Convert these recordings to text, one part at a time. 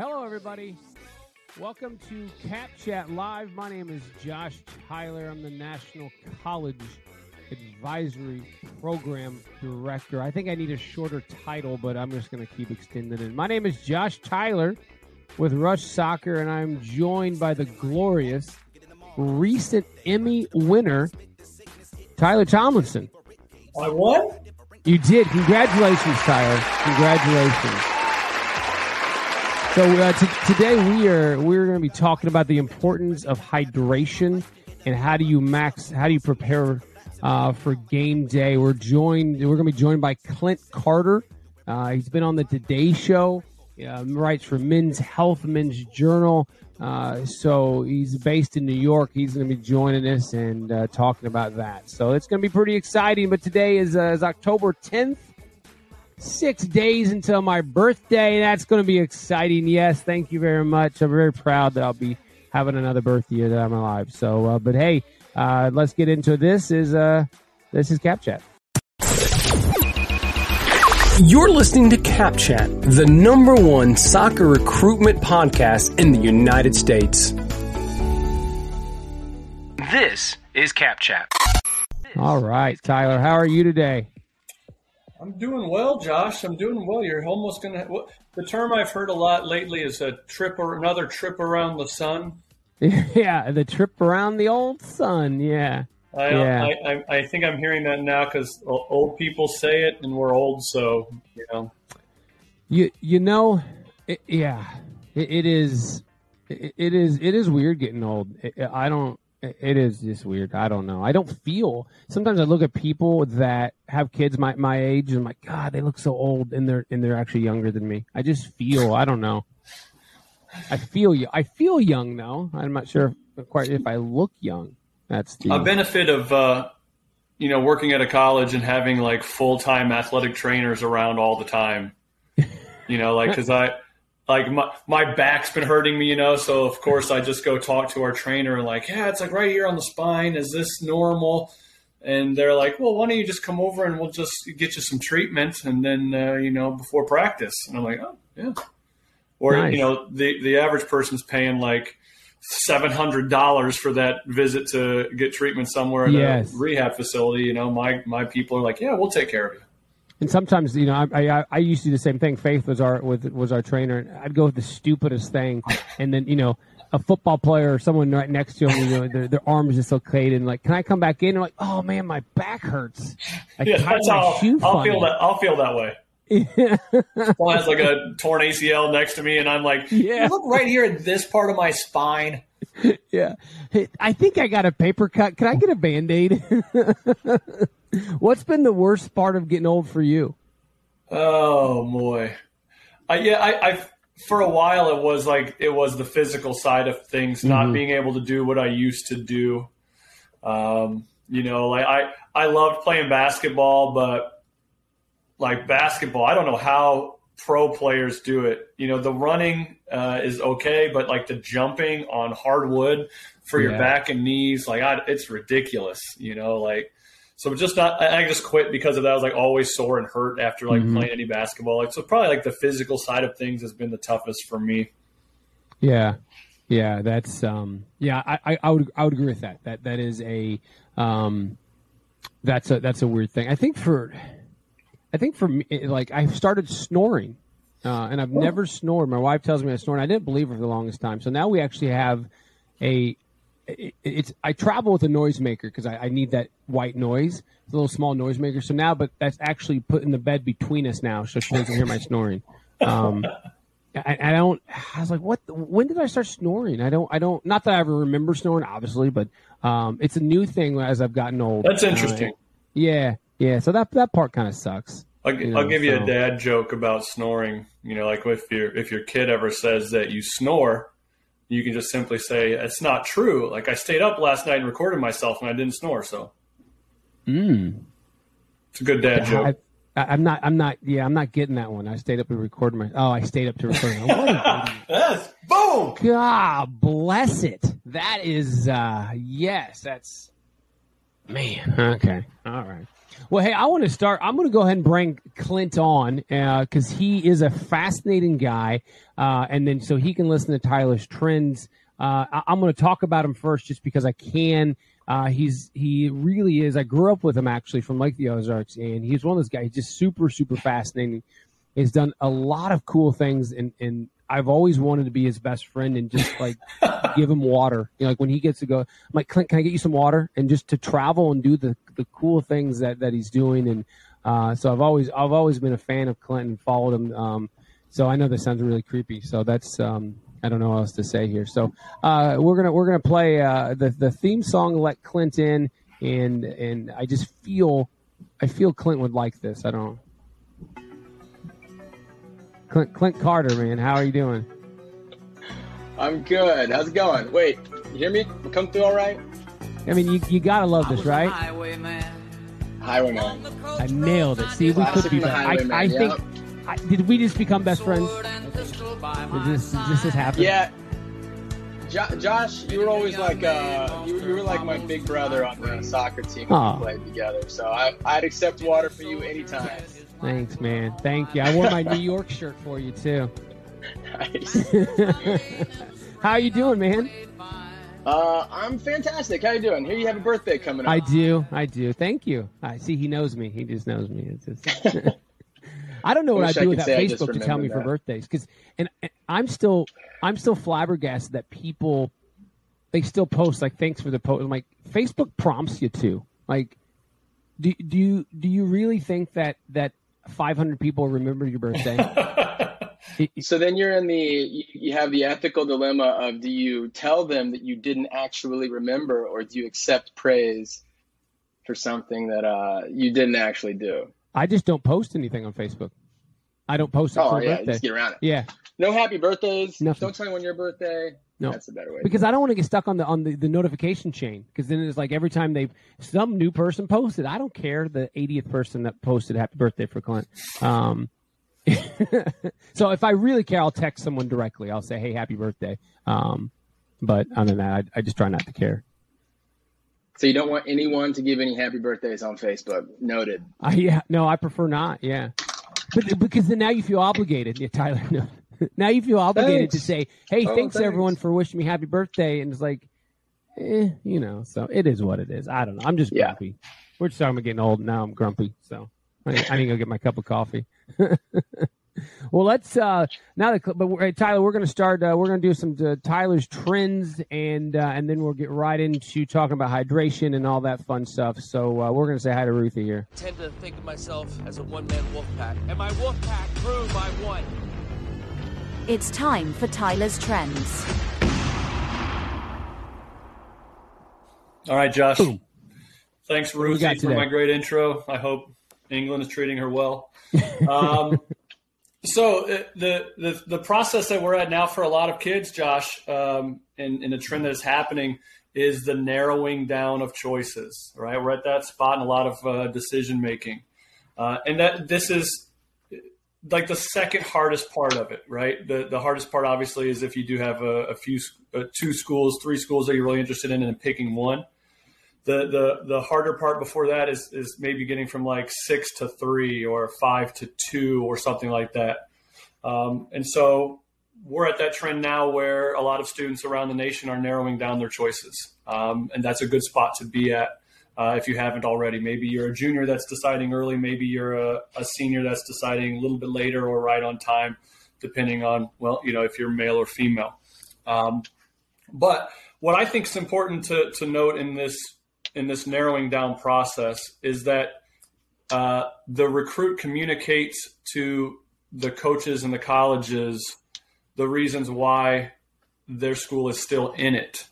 Hello, everybody. Welcome to Cap Chat Live. My name is Josh Tyler. I'm the National College Advisory Program Director. I think I need a shorter title, but I'm just going to keep extending it. My name is Josh Tyler with Rush Soccer, and I'm joined by the glorious recent Emmy winner, Tyler Tomlinson. I won? You did. Congratulations, Tyler. Congratulations. So uh, t- today we are we're going to be talking about the importance of hydration and how do you max how do you prepare uh, for game day. We're joined we're going to be joined by Clint Carter. Uh, he's been on the Today Show. Uh, writes for Men's Health, Men's Journal. Uh, so he's based in New York. He's going to be joining us and uh, talking about that. So it's going to be pretty exciting. But today is, uh, is October 10th six days until my birthday. That's going to be exciting. Yes, thank you very much. I'm very proud that I'll be having another birthday that I'm alive. So, uh, but hey, uh, let's get into this. Is uh, this is Cap Chat. You're listening to Cap Chat, the number one soccer recruitment podcast in the United States. This is Cap Chat. All right, Tyler, how are you today? I'm doing well, Josh. I'm doing well. You're almost gonna. The term I've heard a lot lately is a trip or another trip around the sun. yeah, the trip around the old sun. Yeah. I, uh, yeah. I, I, I think I'm hearing that now because old people say it, and we're old, so you know. You you know, it, yeah, it, it is. It, it is. It is weird getting old. I don't. It is just weird. I don't know. I don't feel. Sometimes I look at people that have kids my, my age, and I'm like, God, they look so old, and they're and they're actually younger than me. I just feel. I don't know. I feel you. I feel young now. I'm not sure quite if I look young. That's the a benefit of uh, you know working at a college and having like full time athletic trainers around all the time. You know, like because I like my, my back's been hurting me, you know, so of course I just go talk to our trainer and like, yeah, it's like right here on the spine. Is this normal? And they're like, well, why don't you just come over and we'll just get you some treatment and then, uh, you know, before practice. And I'm like, oh, yeah. Or, nice. you know, the, the average person's paying like $700 for that visit to get treatment somewhere in yes. a rehab facility. You know, my, my people are like, yeah, we'll take care of you. And sometimes, you know, I, I, I used to do the same thing. Faith was our was our trainer. I'd go with the stupidest thing, and then you know, a football player or someone right next to him, you know, their, their arm is dislocated, and like, can I come back in? And like, oh man, my back hurts. I yeah, that's how I'll, I'll feel that. I'll feel that way. Yeah. Someone has like a torn ACL next to me, and I'm like, yeah. look right here at this part of my spine. Yeah, hey, I think I got a paper cut. Can I get a band aid? What's been the worst part of getting old for you? Oh boy, I, yeah, I, I for a while it was like it was the physical side of things, not mm-hmm. being able to do what I used to do. Um, you know, like I I loved playing basketball, but like basketball, I don't know how pro players do it. You know, the running uh, is okay, but like the jumping on hardwood for yeah. your back and knees, like I, it's ridiculous. You know, like so just not, I just quit because of that. I was like always sore and hurt after like mm-hmm. playing any basketball. Like, so probably like the physical side of things has been the toughest for me. Yeah. Yeah. That's, um, yeah, I, I would, I would agree with that. That, that is a, um, that's a, that's a weird thing. I think for, I think for me, like I started snoring, uh, and I've oh. never snored. My wife tells me I snore, and I didn't believe her for the longest time. So now we actually have a it, it's I travel with a noisemaker because I, I, need that white noise, It's a little small noisemaker. So now, but that's actually put in the bed between us now, so she doesn't hear my snoring. Um, I, I, don't. I was like, what? When did I start snoring? I don't. I don't. Not that I ever remember snoring, obviously, but um, it's a new thing as I've gotten old. That's interesting. Uh, yeah, yeah. So that that part kind of sucks. I'll, you know, I'll give you a dad joke about snoring. You know, like if your if your kid ever says that you snore, you can just simply say it's not true. Like I stayed up last night and recorded myself and I didn't snore. So, mm. it's a good dad joke. I, am not. I'm not. Yeah, I'm not getting that one. I stayed up and recorded my. Oh, I stayed up to record. yes. Boom. God bless it. That is. uh Yes. That's. Man. Okay. All right. Well, hey, I want to start. I'm going to go ahead and bring Clint on because uh, he is a fascinating guy, uh, and then so he can listen to Tyler's trends. Uh, I, am going to talk about him first, just because I can. Uh, he's he really is. I grew up with him actually from Lake the Ozarks, and he's one of those guys. He's just super super fascinating. He's done a lot of cool things, and and I've always wanted to be his best friend and just like give him water. You know, like when he gets to go, I'm like, Clint, can I get you some water? And just to travel and do the the cool things that that he's doing. And uh, so I've always I've always been a fan of Clint and followed him. Um, so I know this sounds really creepy. So that's um, I don't know what else to say here. So uh, we're gonna we're gonna play uh, the the theme song "Let Clint In," and and I just feel I feel Clint would like this. I don't. Clint, Clint Carter, man, how are you doing? I'm good. How's it going? Wait, you hear me? Come through all right? I mean, you, you gotta love this, right? Highwayman. I nailed it. See, we could be better. I, I think. I, did we just become best friends? Did this, did this just happen? Yeah. Jo- Josh, you were always like uh, you, you, were like my big brother on the soccer team when we played together. So I, I'd accept water for you anytime. Thanks, man. Thank you. I wore my New York shirt for you too. Nice. How you doing, man? Uh, I'm fantastic. How you doing? Here you have a birthday coming up. I do. I do. Thank you. I see. He knows me. He just knows me. It's just. I don't know what I do without Facebook to tell me that. for birthdays because, and, and I'm still, I'm still flabbergasted that people, they still post like thanks for the post. I'm like Facebook prompts you to like, do do you do you really think that that 500 people remember your birthday? so then you're in the you, you have the ethical dilemma of do you tell them that you didn't actually remember or do you accept praise for something that uh, you didn't actually do? I just don't post anything on Facebook. I don't post it oh, for yeah, birthday. Just get around it. Yeah. No happy birthdays. Nothing. Don't tell me when your birthday. No, that's a better way. Because I don't want to get stuck on the on the, the notification chain. Because then it's like every time they some new person posted, I don't care the 80th person that posted happy birthday for Clint. Um, so if I really care, I'll text someone directly. I'll say, "Hey, happy birthday." Um, but other than that, I, I just try not to care. So you don't want anyone to give any happy birthdays on Facebook. Noted. Uh, yeah, no, I prefer not. Yeah, but because then now you feel obligated. Yeah, Tyler. No. now you feel obligated thanks. to say, "Hey, oh, thanks, thanks, everyone for wishing me happy birthday," and it's like, eh, you know. So it is what it is. I don't know. I'm just grumpy. Yeah. We're just talking about getting old. Now I'm grumpy. So I, I need to go get my cup of coffee. well, let's uh, now. The, but hey, Tyler, we're going to start. Uh, we're going to do some uh, Tyler's trends, and uh, and then we'll get right into talking about hydration and all that fun stuff. So uh, we're going to say hi to Ruthie here. I tend to think of myself as a one-man wolf pack, and my wolf pack grew by one. It's time for Tyler's trends. All right, Josh. Boom. Thanks, Ruthie, for my great intro. I hope England is treating her well. Um, so uh, the, the the process that we're at now for a lot of kids, Josh, um, and, and the trend that is happening is the narrowing down of choices. Right, we're at that spot in a lot of uh, decision making, uh, and that this is like the second hardest part of it. Right, the the hardest part obviously is if you do have a, a few, uh, two schools, three schools that you're really interested in, and picking one the the the harder part before that is is maybe getting from like six to three or five to two or something like that. Um, and so we're at that trend now where a lot of students around the nation are narrowing down their choices, um, and that's a good spot to be at. Uh, if you haven't already, maybe you're a junior that's deciding early, maybe you're a, a senior that's deciding a little bit later or right on time, depending on well, you know, if you're male or female. Um, but what I think is important to, to note in this in this narrowing down process is that uh, the recruit communicates to the coaches and the colleges the reasons why their school is still in it.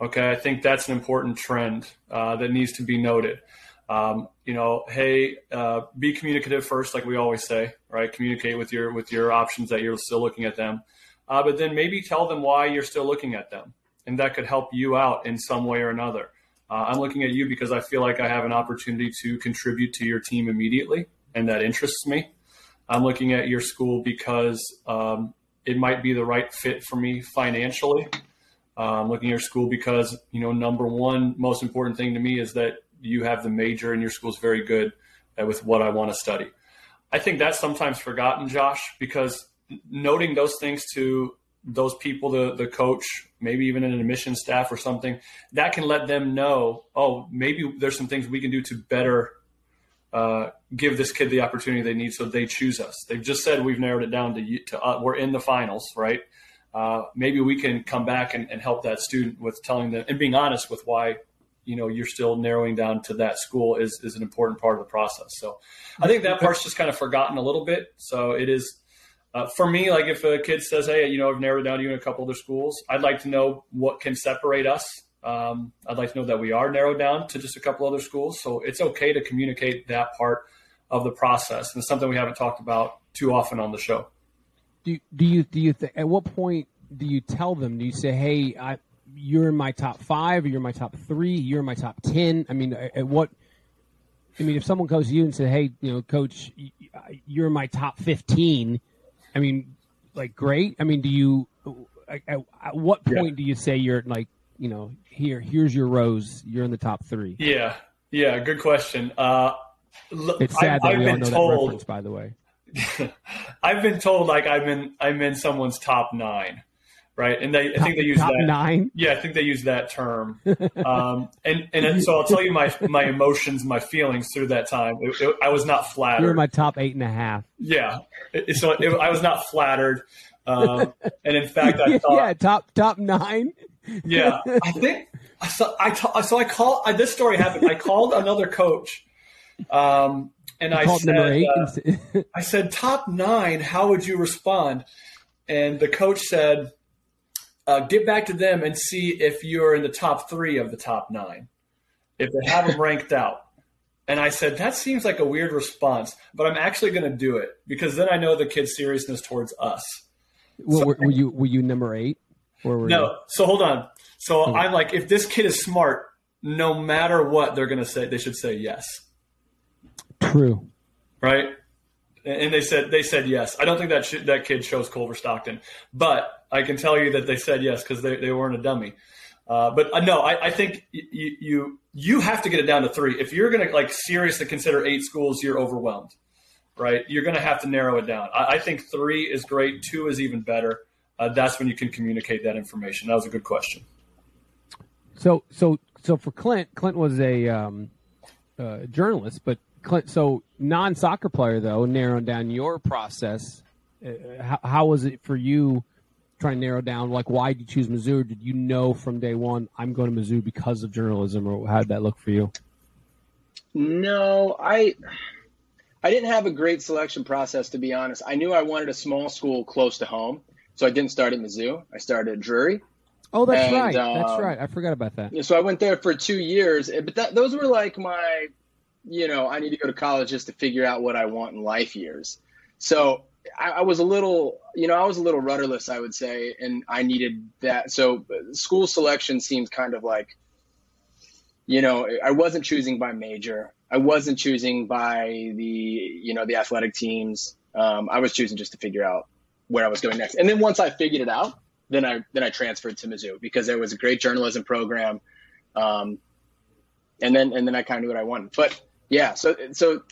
Okay, I think that's an important trend uh, that needs to be noted. Um, you know, hey, uh, be communicative first, like we always say, right? Communicate with your with your options that you're still looking at them, uh, but then maybe tell them why you're still looking at them, and that could help you out in some way or another. Uh, I'm looking at you because I feel like I have an opportunity to contribute to your team immediately, and that interests me. I'm looking at your school because um, it might be the right fit for me financially. I'm looking at your school because you know number one most important thing to me is that you have the major and your school's very good with what I want to study. I think that's sometimes forgotten, Josh, because noting those things to those people, the the coach, maybe even an admission staff or something, that can let them know, oh, maybe there's some things we can do to better uh, give this kid the opportunity they need, so they choose us. They've just said we've narrowed it down to, to uh, we're in the finals, right? Uh, maybe we can come back and, and help that student with telling them and being honest with why you know you're still narrowing down to that school is is an important part of the process. So I think that part's just kind of forgotten a little bit. So it is uh, for me, like if a kid says, "Hey, you know, I've narrowed down to you in a couple other schools," I'd like to know what can separate us. Um, I'd like to know that we are narrowed down to just a couple other schools. So it's okay to communicate that part of the process, and it's something we haven't talked about too often on the show. Do do you do you th- at what point do you tell them? Do you say, "Hey, I, you're in my top five, you're in my top three, you're in my top ten? I mean, at what? I mean, if someone comes to you and says, "Hey, you know, coach, you're in my top 15," I mean, like, great. I mean, do you? At, at what point yeah. do you say you're like, you know, here, here's your rose. You're in the top three. Yeah, yeah. Good question. Uh, it's sad I, that I've we all know told, that reference, by the way. I've been told like I'm in I'm in someone's top nine, right? And they, I think they use top that nine. Yeah, I think they use that term. Um, and and so I'll tell you my my emotions, my feelings through that time. It, it, I was not flattered. You're my top eight and a half. Yeah, it, so I was not flattered. Um, and in fact, I thought, yeah, top top nine. yeah, I think so. I so I call I, this story happened. I called another coach, um, and you I said, uh, I said top nine. How would you respond? And the coach said, uh, get back to them and see if you're in the top three of the top nine, if they have them ranked out. And I said, that seems like a weird response, but I'm actually going to do it because then I know the kid's seriousness towards us. Well, so, were, were, you were you number eight? Or were no. You? So hold on. So hmm. I'm like, if this kid is smart, no matter what they're going to say, they should say yes. True. Right. And they said they said yes. I don't think that sh- that kid shows Culver Stockton, but I can tell you that they said yes because they, they weren't a dummy. Uh, but uh, no, I, I think y- you you have to get it down to three. If you're going to like seriously consider eight schools, you're overwhelmed, right? You're going to have to narrow it down. I, I, think three is great. Two is even better. Uh, that's when you can communicate that information. That was a good question. So so so for Clint, Clint was a um, uh, journalist, but so non soccer player though, narrowing down your process. Uh, how, how was it for you? trying to narrow down like why did you choose Mizzou? Did you know from day one I'm going to Mizzou because of journalism, or how did that look for you? No, I I didn't have a great selection process to be honest. I knew I wanted a small school close to home, so I didn't start at Mizzou. I started at Drury. Oh, that's and, right. Um, that's right. I forgot about that. So I went there for two years, but that, those were like my, you know, I need to go to college just to figure out what I want in life years. So I, I, was a little, you know, I was a little rudderless, I would say, and I needed that. So school selection seemed kind of like, you know, I wasn't choosing by major. I wasn't choosing by the, you know, the athletic teams. Um, I was choosing just to figure out where I was going next. And then once I figured it out, then I then I transferred to Mizzou because there was a great journalism program. Um, and then and then I kind of knew what I wanted. But yeah, so so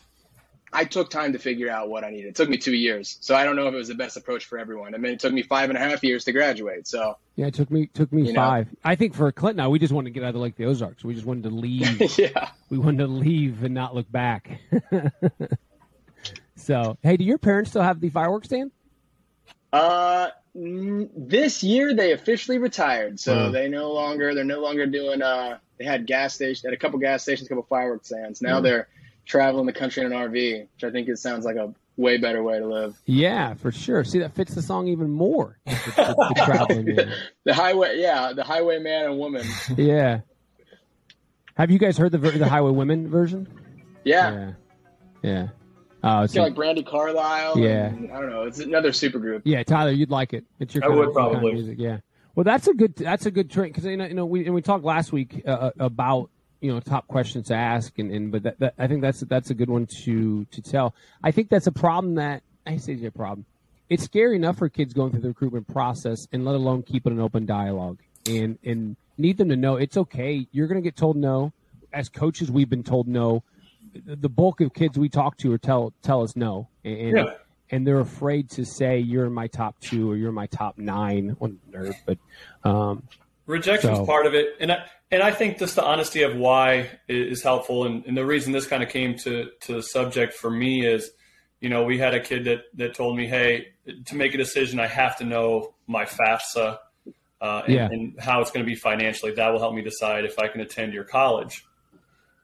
I took time to figure out what I needed. It took me two years, so I don't know if it was the best approach for everyone. I mean, it took me five and a half years to graduate. So yeah, it took me took me five. Know? I think for Clinton, now we just wanted to get out of like the Ozarks. We just wanted to leave. yeah, we wanted to leave and not look back. so hey, do your parents still have the fireworks stand? Uh, this year they officially retired, so mm. they no longer they're no longer doing. Uh, they had gas stations, had a couple gas stations, a couple fireworks stands. Now mm. they're traveling the country in an RV, which I think it sounds like a way better way to live. Yeah, for sure. See, that fits the song even more. The, the, the, highway, yeah, the highway man and woman. yeah. Have you guys heard the the Highwomen version? Yeah. Yeah. yeah. Oh, it's like Brandi Carlile. Yeah. And, I don't know. It's another super group. Yeah, Tyler, you'd like it. It's your. I would probably. Kind of music. Yeah. Well, that's a good. That's a good trend because you know, you know, we and we talked last week uh, uh about you know top questions to ask and, and but that, that, I think that's that's a good one to to tell. I think that's a problem that I say it's a problem. It's scary enough for kids going through the recruitment process and let alone keeping an open dialogue and and need them to know it's okay. You're going to get told no. as coaches, we've been told no. The bulk of kids we talk to or tell tell us no, and Yeah. and they're afraid to say you're in my top two or you're in my top nine. One nerd, but um, Rejection's So- part of it, and I, and I think just the honesty of why is helpful. And, and the reason this kind of came to to the subject for me is, you know, we had a kid that that told me, hey, to make a decision, I have to know my FAFSA uh, and, Yeah. and how it's going to be financially. That will help me decide if I can attend your college.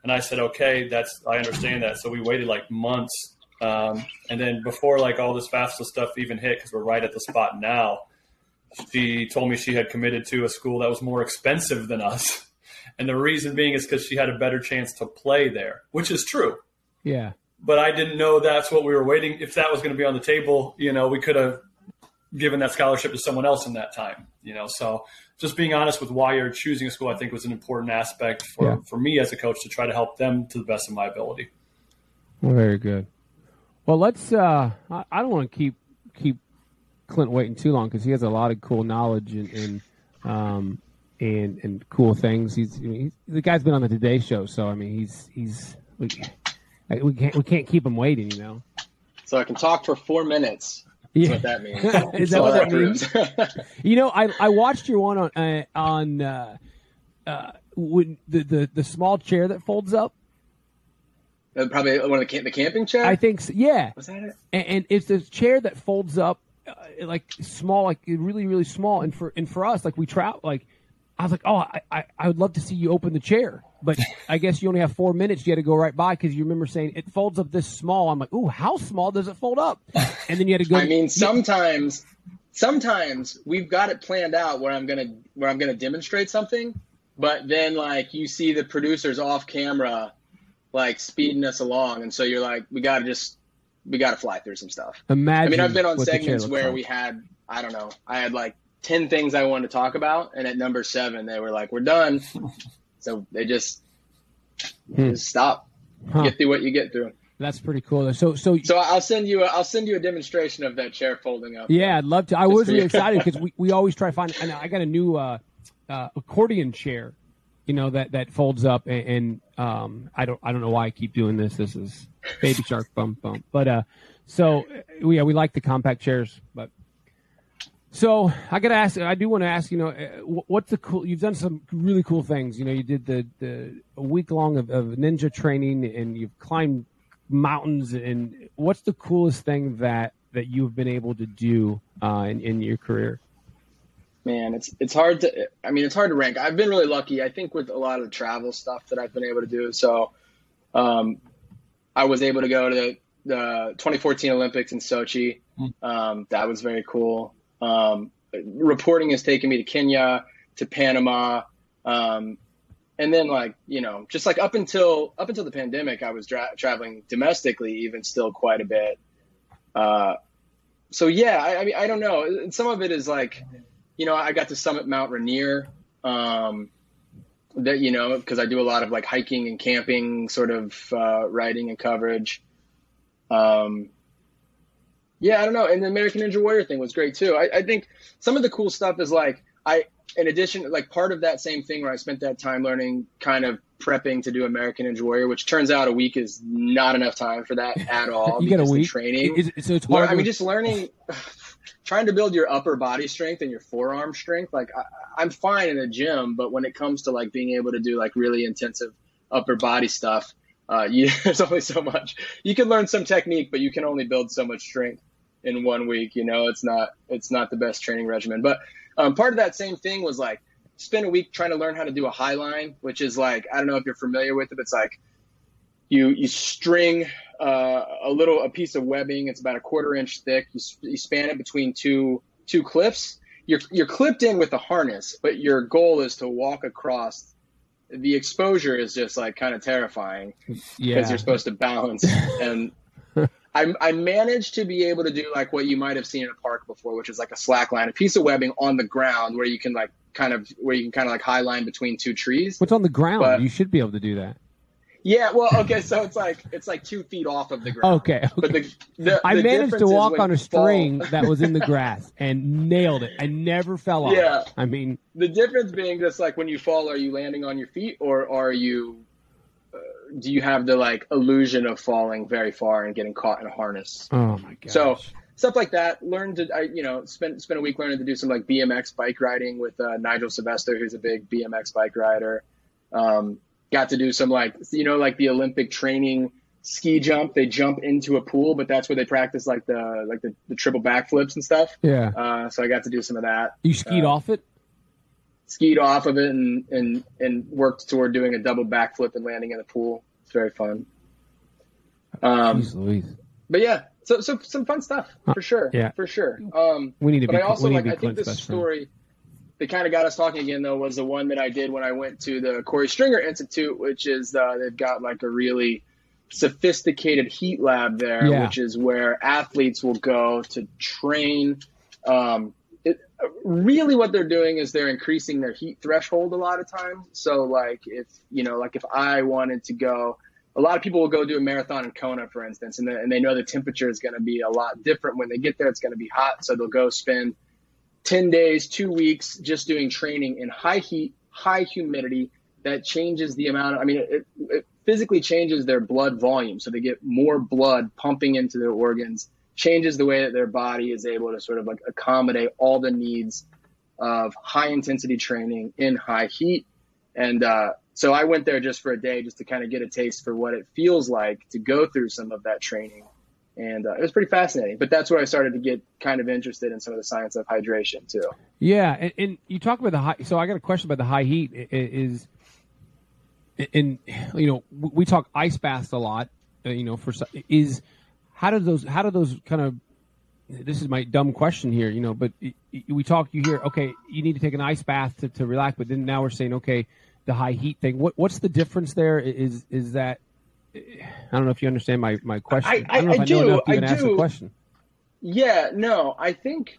And I said, okay, that's I understand that. So we waited like months, um, and then before like all this FAFSA stuff even hit, because we're right at the spot now she told me she had committed to a school that was more expensive than us. And the reason being is because she had a better chance to play there, which is true. yeah, But I didn't know that's what we were waiting. If that was going to be on the table, you know, we could have given that scholarship to someone else in that time, you know. So just being honest with why you're choosing a school, I think was an important aspect for, Yeah. for me as a coach to try to help them to the best of my ability. very good. Well, let's. Uh, I, I don't want to keep keep Clint waiting too long because he has a lot of cool knowledge and and um, and, and cool things. He's, I mean, he's the guy's been on the Today Show, so I mean, he's he's we, we can't we can't keep him waiting, you know. So I can talk for four minutes. That's Yeah. what that means. Is that what that means? You know, I I watched your one on uh, on uh, uh, when the, the the small chair that folds up. Uh, Probably one of the, cam- the camping chair. I think so, yeah, was that it? and, and it's this chair that folds up, uh, like small, like really really small. And for and for us, like we travel, like I was like, oh, I, I I would love to see you open the chair, but I guess you only have four minutes. You had to go right by because you remember saying it folds up this small. I'm like, ooh, how small does it fold up? And then you had to go. I mean, sometimes, sometimes we've got it planned out where I'm gonna where I'm gonna demonstrate something, but then like you see the producers off camera, like speeding us along, and so you're like, we gotta just we gotta fly through some stuff. imagine. I mean, I've been on what the chair segments where like. we had I don't know, I had like ten things I wanted to talk about, and at number seven they were like, we're done, so they just, Hmm. just stop, Huh. get through what you get through. That's pretty cool. So so So I'll send you a, I'll send you a demonstration of that chair folding up. Yeah, I'd love to. I was really excited because we, we always try to find. And I got a new uh, uh, accordion chair, you know that that folds up, and, and um, I don't I don't know why I keep doing this. This is baby shark bump bump. But uh, so yeah, we like the compact chairs, but. So I got to ask. I do want to ask. You know, uh, what's the cool? You've done some really cool things. You know, you did the the a week long of, of ninja training, and you've climbed mountains. And what's the coolest thing that that you've been able to do uh, in in your career? Man, it's it's hard to. I mean, it's hard to rank. I've been really lucky. I think with a lot of the travel stuff that I've been able to do. So, um, I was able to go to the, the 2014 Olympics in Sochi. Um, that was very cool. Um, reporting has taken me to Kenya, to Panama, um, and then like you know, just like up until up until the pandemic, I was dra- traveling domestically, even still quite a bit. Uh, so yeah, I, I mean, I don't know. Some of it is like, you know, I got to summit Mount Rainier. Um, that you know, because I do a lot of like hiking and camping, sort of uh, writing and coverage. Um, yeah, I don't know. And the American Ninja Warrior thing was great too. I, I think some of the cool stuff is like I, in addition, like part of that same thing where I spent that time learning, kind of prepping to do American Ninja Warrior, which turns out a week is not enough time for that at all. you get a week training. Is- is- so it's hard. I mean, just learning, trying to build your upper body strength and your forearm strength. Like, I, I'm fine in the gym, but when it comes to like being able to do like really intensive upper body stuff, uh, you, there's only so much. You can learn some technique, but you can only build so much strength in one week. You know, it's not it's not the best training regimen. But um, part of that same thing was like spend a week trying to learn how to do a high line, which is like I don't know if you're familiar with it. But it's like you you string uh, a little a piece of webbing. It's about a quarter inch thick. You, you span it between two two cliffs. You're you're clipped in with a harness, but your goal is to walk across. The exposure is just like kind of terrifying because yeah. you're supposed to balance and I, I managed to be able to do like what you might have seen in a park before which is like a slack line a piece of webbing on the ground where you can like kind of where you can kind of like high line between two trees What's on the ground? but- you should be able to do that. yeah well okay so it's like it's like two feet off of the ground Okay. but the, the I the managed to walk on a string that was in the grass and nailed it. I never fell off. Yeah. I mean, the difference being just like when you fall are you landing on your feet or are you do you have the like illusion of falling very far and getting caught in a harness? Oh my god! So stuff like that. Learn to, I, you know, spend spend a week learning to do some like BMX bike riding with uh, Nigel Sylvester, who's a big BMX bike rider. Um, got to do some like, you know, like the Olympic training ski jump. They jump into a pool, but that's where they practice like the like the, the triple backflips and stuff. Yeah. Uh, so I got to do some of that. You skied uh, off it. Skied off of it and and and worked toward doing a double backflip and landing in the pool. It's very fun. Um, Jeez but yeah, so so some fun stuff for sure. Yeah. for sure. Um, We need to but be. I also like. I think Clint's this best friend. story that kind of got us talking again, though, was the one that I did when I went to the Corey Stringer Institute, which is uh, they've got like a really sophisticated heat lab there, Yeah. which is where athletes will go to train. Um, it, really, what they're doing is they're increasing their heat threshold a lot of times. So, like if you know, like if I wanted to go. A lot of people will go do a marathon in Kona, for instance, and, and they know the temperature is going to be a lot different when they get there. It's going to be hot, so they'll go spend 10 days, two weeks just doing training in high heat, high humidity. That changes the amount of, I mean, it, it physically changes their blood volume. So they get more blood pumping into their organs, changes the way that their body is able to sort of like accommodate all the needs of high intensity training in high heat. And uh, so I went there just for a day just to kind of get a taste for what it feels like to go through some of that training and uh, it was pretty fascinating. But that's where I started to get kind of interested in some of the science of hydration too. Yeah, and, and you talk about the high. So I got a question about the high heat. Is and you know we talk ice baths a lot. uh, You know, for is how do those how do those kind of this is my dumb question here. You know, but we talk. You hear okay, you need to take an ice bath to, to relax, but then now we're saying okay, the high heat thing. What what's the difference there? Is is that I don't know if you understand my, my question. I- don't know I- if I, I know do, I even ask the do. question. Yeah, no, I think,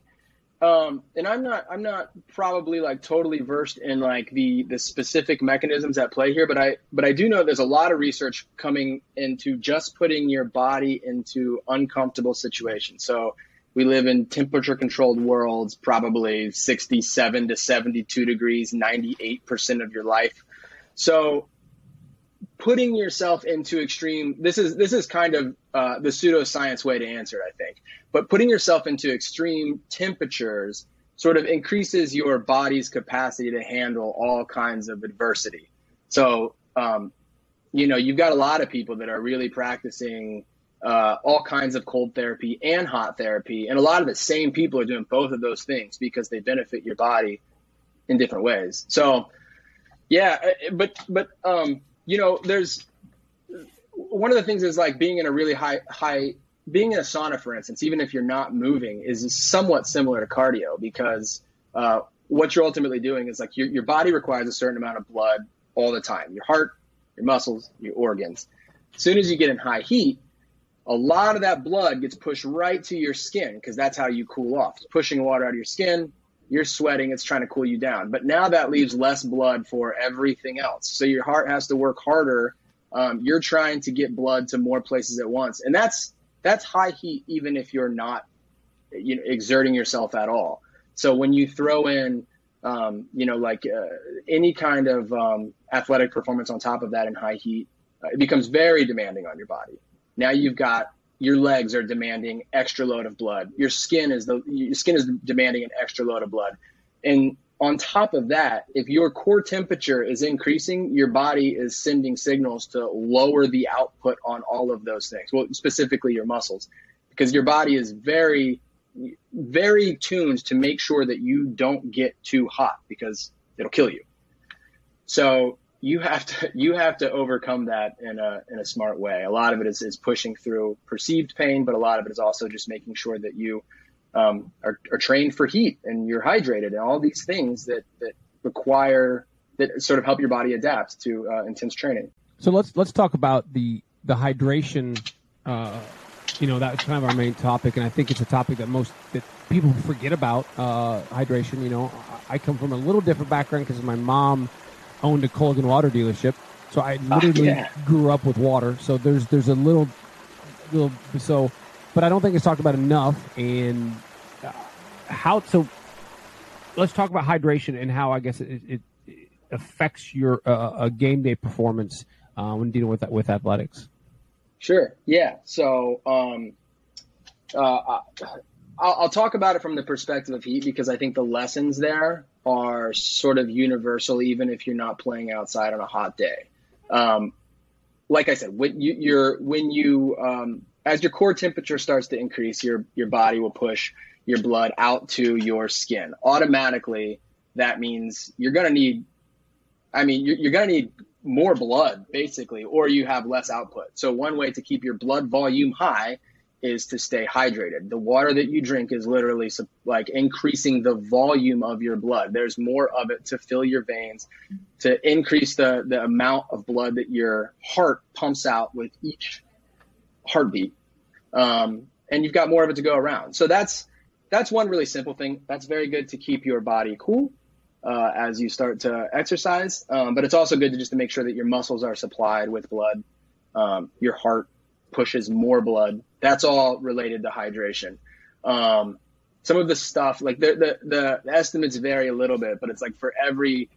um, and I'm not, I'm not probably like totally versed in like the the specific mechanisms at play here, but I, but I do know there's a lot of research coming into just putting your body into uncomfortable situations. So we live in temperature controlled worlds, probably 67 to 72 degrees, 98% of your life. So putting yourself into extreme this is this is kind of uh, the pseudoscience way to answer it i think. But putting yourself into extreme temperatures sort of increases your body's capacity to handle all kinds of adversity. So um, you know you've got a lot of people that are really practicing uh, all kinds of cold therapy and hot therapy. And a lot of the same people are doing both of those things because they benefit your body in different ways. So yeah uh, but but um you know there's one of the things is like being in a really high high being in a sauna for instance even if you're not moving is somewhat similar to cardio because uh, what you're ultimately doing is like your, your body requires a certain amount of blood all the time your heart your muscles your organs. As soon as you get in high heat a lot of that blood gets pushed right to your skin because that's how you cool off. It's pushing water out of your skin you're sweating it's trying to cool you down. But now that leaves less blood for everything else. So your heart has to work harder. Um, you're trying to get blood to more places at once. And that's that's high heat even if you're not you know exerting yourself at all. So when you throw in um, you know like uh, any kind of um, athletic performance on top of that in high heat uh, it becomes very demanding on your body. Now you've got your legs are demanding extra load of blood. Your skin is the your skin is demanding an extra load of blood. And on top of that, if your core temperature is increasing, your body is sending signals to lower the output on all of those things. Well, specifically your muscles, because your body is very very tuned to make sure that you don't get too hot because it'll kill you. So you have to you have to overcome that in a in a smart way. A lot of it is, is pushing through perceived pain, but a lot of it is also just making sure that you um, are, are trained for heat and you're hydrated and all these things that that require that sort of help your body adapt to uh, intense training. So let's let's talk about the the hydration. Uh, you know that's kind of our main topic, and I think it's a topic that most that people forget about uh, hydration. You know, I I come from a little different background because my mom owned a Culligan water dealership, so I literally yeah. grew up with water. So there's there's a little little so, but I don't think it's talked about enough. And uh, how so? Let's talk about hydration and how I guess it, it, it affects your uh, a game day performance. uh, when dealing with that with athletics? Sure. Yeah. So um, uh, I'll, I'll talk about it from the perspective of heat because I think the lessons there are sort of universal, even if you're not playing outside on a hot day. Um, like I said, when you, you're when you um, as your core temperature starts to increase, your your body will push your blood out to your skin. Automatically, that means you're to need. I mean, you're, you're going to need more blood, basically, or you have less output. So one way to keep your blood volume high is to stay hydrated. The water that you drink is literally like increasing the volume of your blood. There's more of it to fill your veins, to increase the, the amount of blood that your heart pumps out with each heartbeat. Um, and you've got more of it to go around. So that's that's one really simple thing. That's very good to keep your body cool uh, as you start to exercise. Um, but it's also good to just to make sure that your muscles are supplied with blood. Um, your heart pushes more blood. That's all related to hydration. Um, some of the stuff, like the, the, the estimates vary a little bit, but it's like for every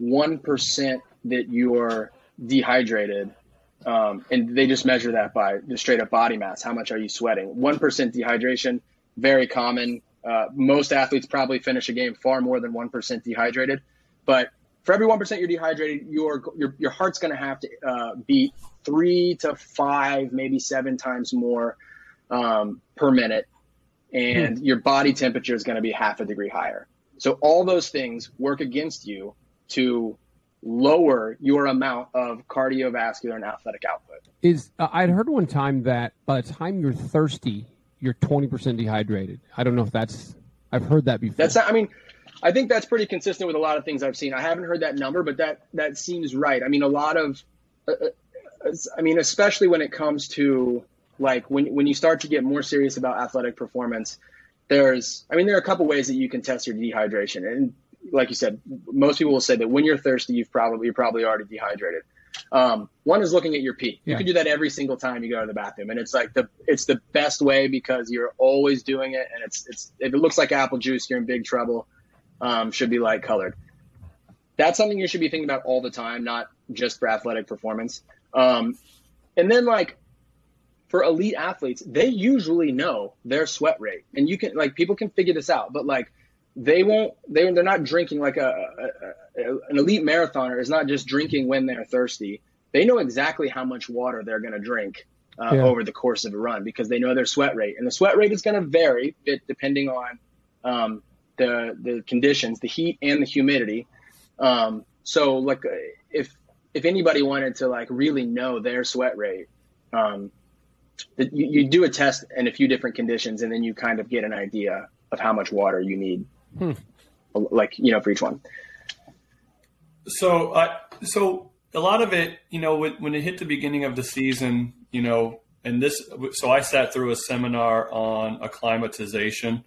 1% that you're dehydrated, um, and they just measure that by the straight up body mass. How much are you sweating? 1% dehydration, very common. Uh, most athletes probably finish a game far more than 1% dehydrated. But for every 1% you're dehydrated, your, your, your heart's going to have to uh, beat three to five, maybe seven times more um, per minute, and hmm. your body temperature is going to be half a degree higher. So all those things work against you to lower your amount of cardiovascular and athletic output. Is uh, I'd heard one time that by the time you're thirsty, you're 20% dehydrated. I don't know if that's I've heard that before. That's not, I mean I think that's pretty consistent with a lot of things I've seen. I haven't heard that number, but that that seems right. I mean a lot of uh, uh I mean, especially when it comes to like when when you start to get more serious about athletic performance, there's I mean there are a couple ways that you can test your dehydration, and like you said, most people will say that when you're thirsty, you've probably you're probably already dehydrated. Um, one is looking at your pee. You yeah. can do that every single time you go to the bathroom, and it's like the it's the best way because you're always doing it, and it's it's if it looks like apple juice, you're in big trouble. Um, should be light colored. That's something you should be thinking about all the time, not just for athletic performance. Um, and then like for elite athletes, they usually know their sweat rate, and you can like people can figure this out, but like they won't they they're not drinking like a, a, a an elite marathoner is not just drinking when they're thirsty. They know exactly how much water they're going to drink uh, yeah. over the course of a run because they know their sweat rate, and the sweat rate is going to vary depending on um, the the conditions, the heat and the humidity. Um, so like if if anybody wanted to like really know their sweat rate, um, you, you do a test in a few different conditions, and then you kind of get an idea of how much water you need, hmm. like you know, for each one. So, uh, so a lot of it, you know, when, when it hit the beginning of the season, you know, and this, so I sat through a seminar on acclimatization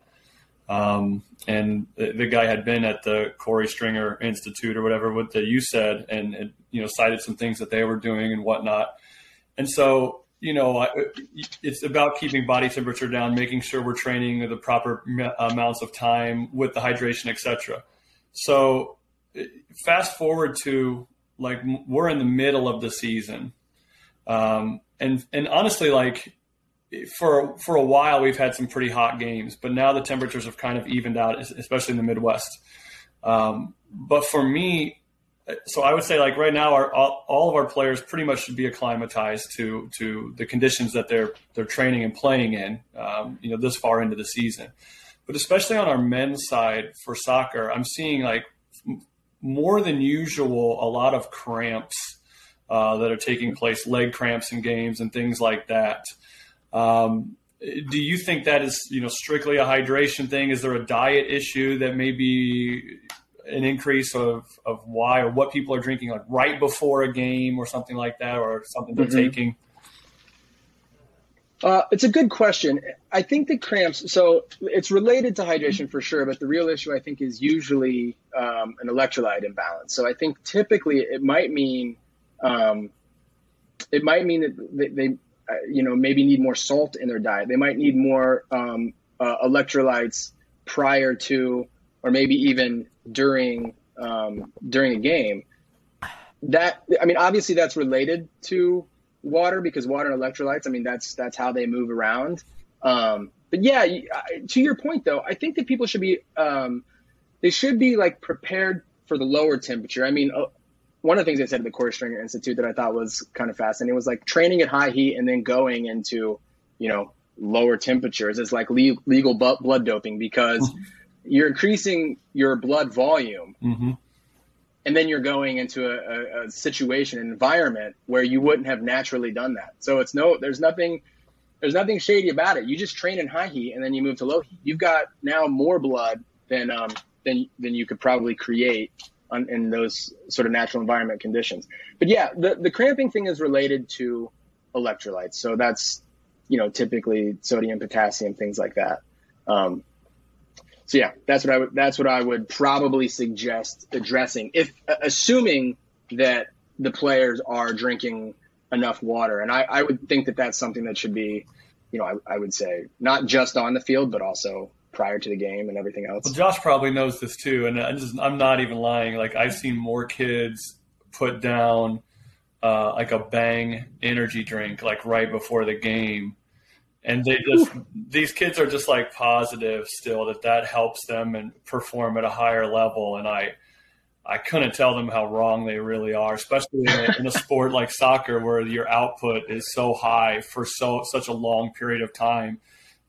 um, and the, the, guy had been at the Corey Stringer Institute or whatever what that you said, and, and, you know cited some things that they were doing and whatnot. And so you know it's about keeping body temperature down, making sure we're training the proper amounts of time with the hydration, etc. So fast forward to like we're in the middle of the season, um, and and honestly, like for for a while we've had some pretty hot games, but now the temperatures have kind of evened out, especially in the Midwest. Um, but for me, so I would say like right now, our all, all, of our players pretty much should be acclimatized to to the conditions that they're they're training and playing in. Um, you know, this far into the season, but especially on our men's side for soccer, I'm seeing like more than usual a lot of cramps uh, that are taking place, leg cramps in games and things like that. Um, do you think that is you know strictly a hydration thing? Is there a diet issue that may be an increase of, of why or what people are drinking like right before a game or something like that or something they're mm-hmm. taking? Uh, it's a good question. I think the cramps, so it's related to hydration for sure, but the real issue I think is usually um, an electrolyte imbalance. So I think typically it might mean um, it might mean that they, they you know, maybe need more salt in their diet. They might need more um, uh, electrolytes prior to, or maybe even during um, during a game. that I mean, obviously that's related to water because water and electrolytes. I mean, that's that's how they move around. Um, but yeah, to your point though, I think that people should be um, they should be like prepared for the lower temperature. I mean, one of the things they said at the Korey Stringer Institute that I thought was kind of fascinating was like training at high heat and then going into, you know, lower temperatures is like le- legal blood doping because mm-hmm. you're increasing your blood volume. Mm-hmm. And then you're going into a, a, a situation, an environment where you wouldn't have naturally done that. So it's no, there's nothing, there's nothing shady about it. You just train in high heat and then you move to low heat. You've got now more blood than um, than than you could probably create on, in those sort of natural environment conditions. But yeah, the the cramping thing is related to electrolytes. So that's you know typically sodium, potassium, things like that. Um, so yeah, that's what I would that's what I would probably suggest addressing if assuming that the players are drinking enough water. And I, I would think that that's something that should be, you know, I, I would say not just on the field, but also prior to the game and everything else. Well, Josh probably knows this too, and I'm, just, I'm not even lying. Like I've seen more kids put down uh, like a Bang energy drink like right before the game, and they just Ooh. these kids are just like positive still that that helps them and perform at a higher level. And I I couldn't tell them how wrong they really are, especially in a, in a, sport like soccer where your output is so high for so such a long period of time.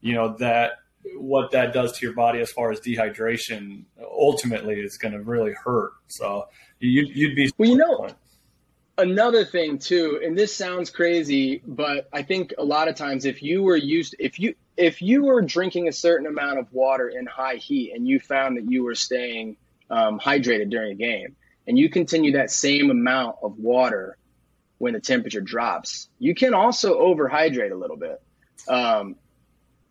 You know that what that does to your body as far as dehydration ultimately is going to really hurt. So you, would be well, you know. Another thing too, and this sounds crazy, but I think a lot of times if you were used, if you if you were drinking a certain amount of water in high heat and you found that you were staying um, hydrated during a game, and you continue that same amount of water when the temperature drops, you can also overhydrate a little bit. Um,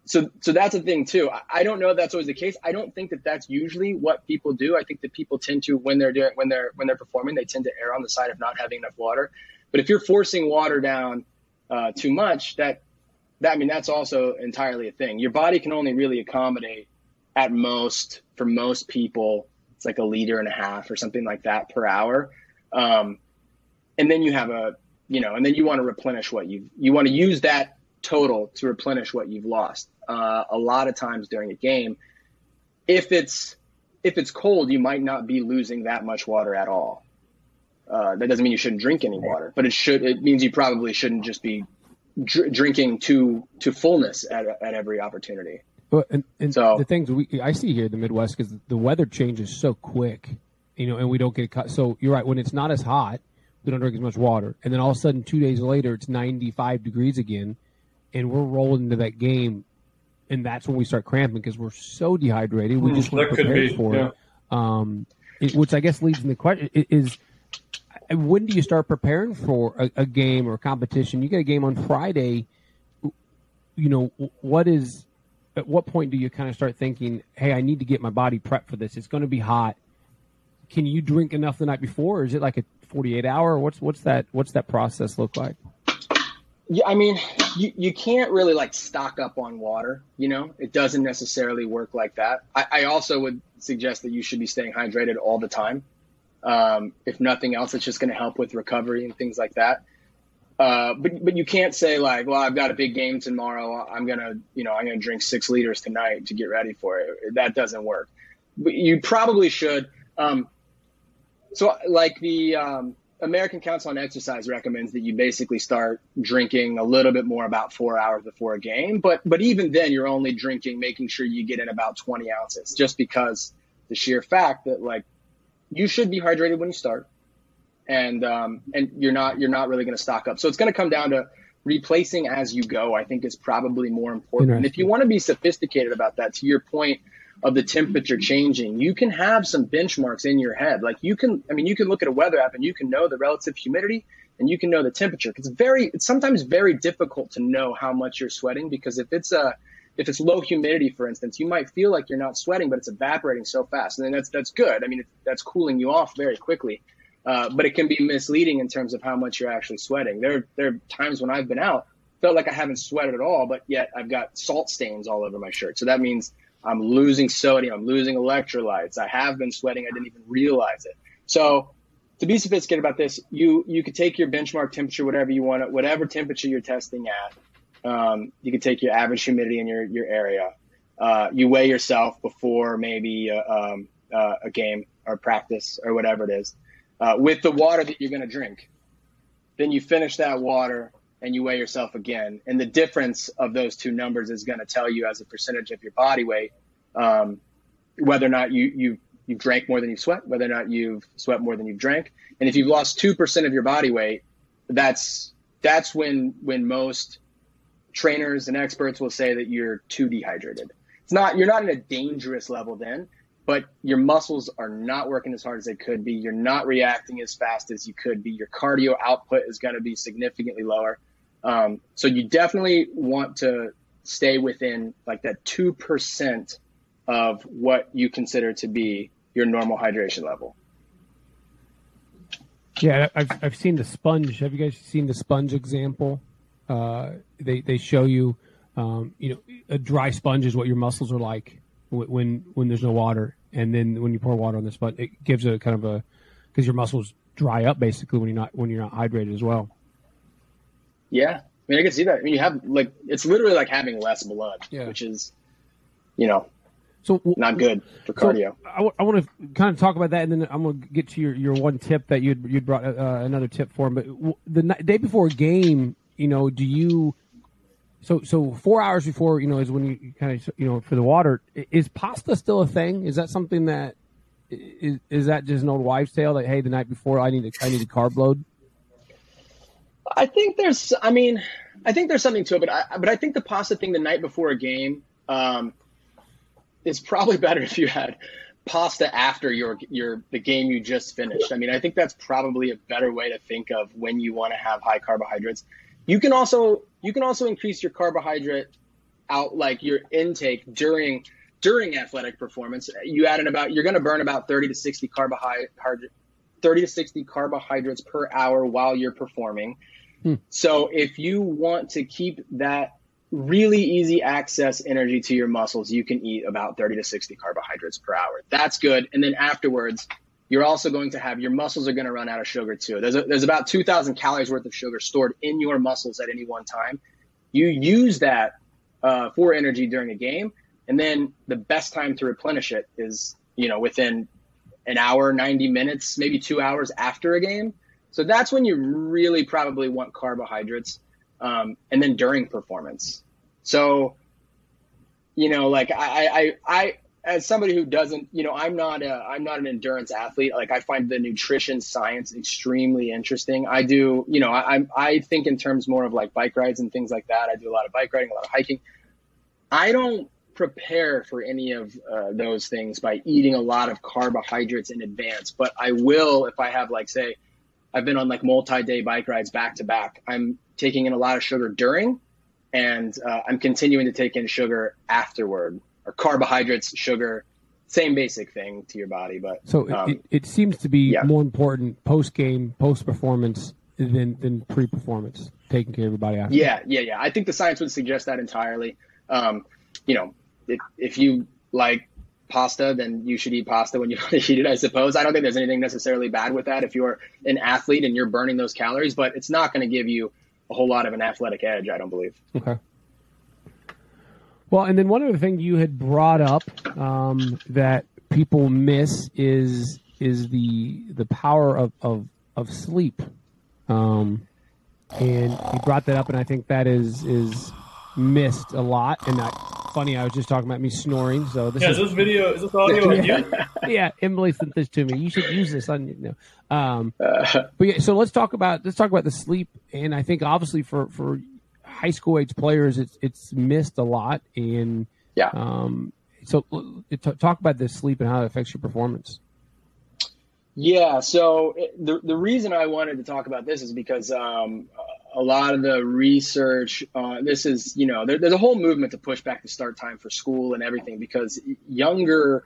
so, so that's a thing too. I, I don't know if that's always the case. I don't think that that's usually what people do. I think that people tend to, when they're doing, when they're, when they're performing, they tend to err on the side of not having enough water. But if you're forcing water down uh, too much, that, that, I mean, that's also entirely a thing. Your body can only really accommodate at most, for most people, it's like a liter and a half or something like that per hour. Um, and then you have a, you know, and then you want to replenish what you you want to use that total to replenish what you've lost. Uh, a lot of times during a game, if it's if it's cold, you might not be losing that much water at all. Uh, that doesn't mean you shouldn't drink any water, but it should. It means you probably shouldn't just be dr- drinking to to fullness at, at every opportunity. Well, and, and so the things we I see here in the Midwest because the weather changes so quick, you know, and we don't get cut. So you're right. When it's not as hot, we don't drink as much water, and then all of a sudden, two days later, it's 95 degrees again, and we're rolling into that game, and that's when we start cramping because we're so dehydrated. We hmm, just weren't prepared for yeah. it. Um, it, which I guess leads in the question is when do you start preparing for a, a, game or a competition? You get a game on Friday. You know what is at what point do you kind of start thinking, hey, I need to get my body prepped for this? It's going to be hot. Can you drink enough the night before, or is it like a 48 hour? What's what's that what's that process look like? Yeah, I mean, you, you can't really like stock up on water. You know, it doesn't necessarily work like that. I, I also would suggest that you should be staying hydrated all the time. Um, if nothing else, it's just going to help with recovery and things like that. Uh, but but you can't say like, well, I've got a big game tomorrow. I'm gonna you know I'm gonna drink six liters tonight to get ready for it. That doesn't work. But you probably should. Um, so like the um, American Council on Exercise recommends that you basically start drinking a little bit more about four hours before a game. But but even then, you're only drinking, making sure you get in about 20 ounces, just because the sheer fact that like you should be hydrated when you start and um, and you're not you're not really going to stock up. So it's going to come down to replacing as you go. I think is probably more important. And if you want to be sophisticated about that, to your point of the temperature changing, you can have some benchmarks in your head. Like you can, I mean, you can look at a weather app and you can know the relative humidity and you can know the temperature. It's very, it's sometimes very difficult to know how much you're sweating because if it's a if it's low humidity, for instance, you might feel like you're not sweating, but it's evaporating so fast, and then that's that's good. I mean, that's cooling you off very quickly. Uh, but it can be misleading in terms of how much you're actually sweating. There, there are times when I've been out, felt like I haven't sweated at all, but yet I've got salt stains all over my shirt. So that means I'm losing sodium, I'm losing electrolytes. I have been sweating, I didn't even realize it. So to be sophisticated about this, you you could take your benchmark temperature, whatever you want, whatever temperature you're testing at. Um, you could take your average humidity in your your area. Uh, you weigh yourself before maybe a, uh, um, uh, a game or practice or whatever it is uh, with the water that you're going to drink. Then you finish that water and you weigh yourself again, and the difference of those two numbers is going to tell you as a percentage of your body weight um, whether or not you you you've drank more than you've sweat, whether or not you've sweat more than you've drank. And if you've lost two percent of your body weight, that's that's when when most trainers and experts will say that you're too dehydrated. It's not you're not in a dangerous level then, but your muscles are not working as hard as they could be. You're not reacting as fast as you could be. Your cardio output is going to be significantly lower. Um, so you definitely want to stay within like that two percent of what you consider to be your normal hydration level. Yeah, I've I've seen the sponge. Have you guys seen the sponge example? Uh, they they show you, um, you know, a dry sponge is what your muscles are like when when there's no water, and then when you pour water on the sponge, it gives a kind of a because your muscles dry up basically when you're not when you're not hydrated as well. Yeah, I mean I can see that. I mean you have like it's literally like having less blood, yeah. which is, you know, so not good for cardio. So I, w- I want to kind of talk about that, and then I'm going to get to your, your one tip that you'd you brought uh, another tip for. him. But the night, day before a game, you know, do you? So so four hours before, you know, is when you kind of you know for the water. Is pasta still a thing? Is that something that is is that just an old wives' tale that hey, the night before I need to I need a carb load? I think there's. I mean, I think there's something to it, but I but I think the pasta thing the night before a game. Um, it's probably better if you had pasta after your your the game you just finished. I mean, I think that's probably a better way to think of when you want to have high carbohydrates. You can also you can also increase your carbohydrate out like your intake during during athletic performance. You add in about you're going to burn about 30 to 60 carbohydrate 30 to 60 carbohydrates per hour while you're performing. Hmm. So if you want to keep that really easy access energy to your muscles, you can eat about 30 to 60 carbohydrates per hour. That's good. And then afterwards, you're also going to have your muscles are going to run out of sugar too. There's, a, there's about 2,000 calories worth of sugar stored in your muscles at any one time. You use that uh, for energy during a game, and then the best time to replenish it is you know within an hour, 90 minutes, maybe two hours after a game. So that's when you really probably want carbohydrates um, and then during performance. So, you know, like I, I, I, as somebody who doesn't, you know, I'm not a, I'm not an endurance athlete. Like I find the nutrition science extremely interesting. I do, you know, I, I think in terms more of like bike rides and things like that. I do a lot of bike riding, a lot of hiking. I don't prepare for any of uh, those things by eating a lot of carbohydrates in advance, but I will if I have like say I've been on like multi-day bike rides back to back. I'm taking in a lot of sugar during, and uh, I'm continuing to take in sugar afterward, or carbohydrates, sugar, same basic thing to your body. But so um, it, it, seems to be yeah. more important post game, post performance than than pre performance, taking care of your body after. Yeah, yeah, yeah. I think the science would suggest that entirely. Um, you know, if, if you like pasta, then you should eat pasta when you want to eat it, I suppose. I don't think there's anything necessarily bad with that if you're an athlete and you're burning those calories, but it's not going to give you a whole lot of an athletic edge, I don't believe. Okay. Well, and then one other thing you had brought up um, that people miss is is the the power of of, of sleep, um, and you brought that up, and I think that is is missed a lot. And I, funny, I was just talking about me snoring. So this yeah, is, is this video, is this audio yeah, yeah, Emily sent this to me. You should use this on you know. Um, uh, but yeah, so let's talk about let's talk about the sleep, and I think obviously for for high school age players, it's it's missed a lot, and yeah. Um, so talk about the sleep and how it affects your performance. Yeah, so the the reason I wanted to talk about this is because um, a lot of the research uh, this is you know there, there's a whole movement to push back the start time for school and everything because younger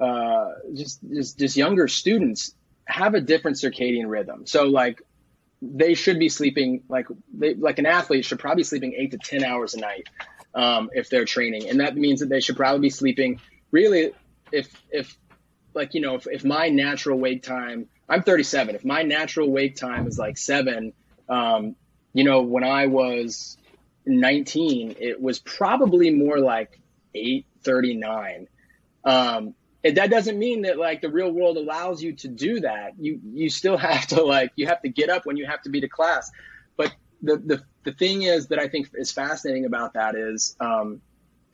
uh, just, just just younger students have a different circadian rhythm. So like they should be sleeping like they like an athlete should probably be sleeping eight to ten hours a night um, if they're training. And that means that they should probably be sleeping really if if like you know if, if my natural wake time i'm 37 if my natural wake time is like seven um, you know when i was 19 it was probably more like 839 um, and that doesn't mean that like the real world allows you to do that. You you still have to like you have to get up when you have to be to class. But the the, the thing is that i think is fascinating about that is um,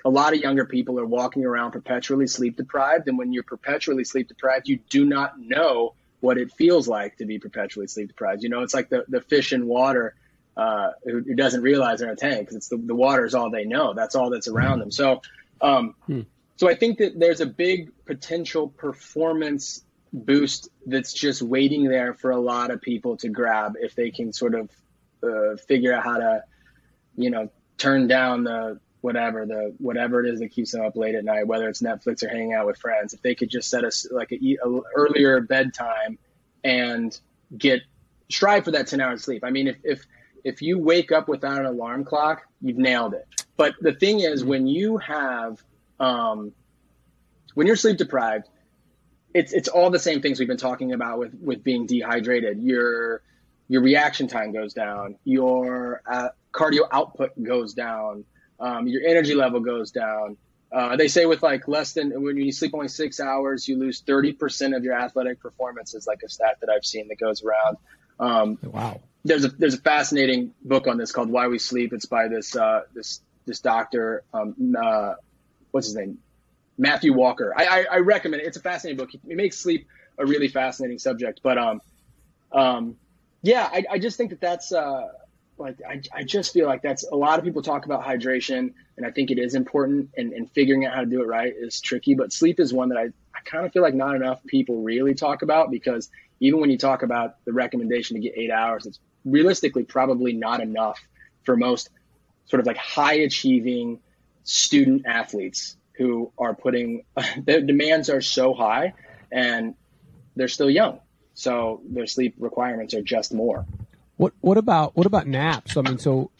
a lot of younger people are walking around perpetually sleep deprived. And when you're perpetually sleep deprived, you do not know what it feels like to be perpetually sleep deprived. You know, it's like the, the fish in water uh, who, who, doesn't realize they're in a tank because it's the, the water is all they know. That's all that's around them. So, um, hmm. so I think that there's a big potential performance boost that's just waiting there for a lot of people to grab if they can sort of uh, figure out how to, you know, turn down the whatever the whatever it is that keeps them up late at night, whether it's Netflix or hanging out with friends, if they could just set us like a, a earlier bedtime and get strive for that 10 hours sleep. I mean, if, if, if you wake up without an alarm clock, you've nailed it. But the thing is, when you have, um, when you're sleep deprived, it's, it's all the same things we've been talking about with, with being dehydrated. Your, your reaction time goes down. Your uh, cardio output goes down um, your energy level goes down. Uh, they say with like less than when you sleep only six hours, you lose 30% of your athletic performance is like a stat that I've seen that goes around. Um, wow. There's a, there's a fascinating book on this called Why We Sleep. It's by this, uh, this, this doctor, um, uh, what's his name? Matthew Walker. I, I, I, recommend it. It's a fascinating book. He makes sleep a really fascinating subject, but, um, um, yeah, I, I just think that that's, uh, like I, I just feel like that's a lot of people talk about hydration and I think it is important and, and figuring out how to do it right is tricky. But sleep is one that I, I kind of feel like not enough people really talk about because even when you talk about the recommendation to get eight hours, it's realistically probably not enough for most sort of like high achieving student athletes who are putting the demands are so high and they're still young. So their sleep requirements are just more. What what about what about naps? I mean, so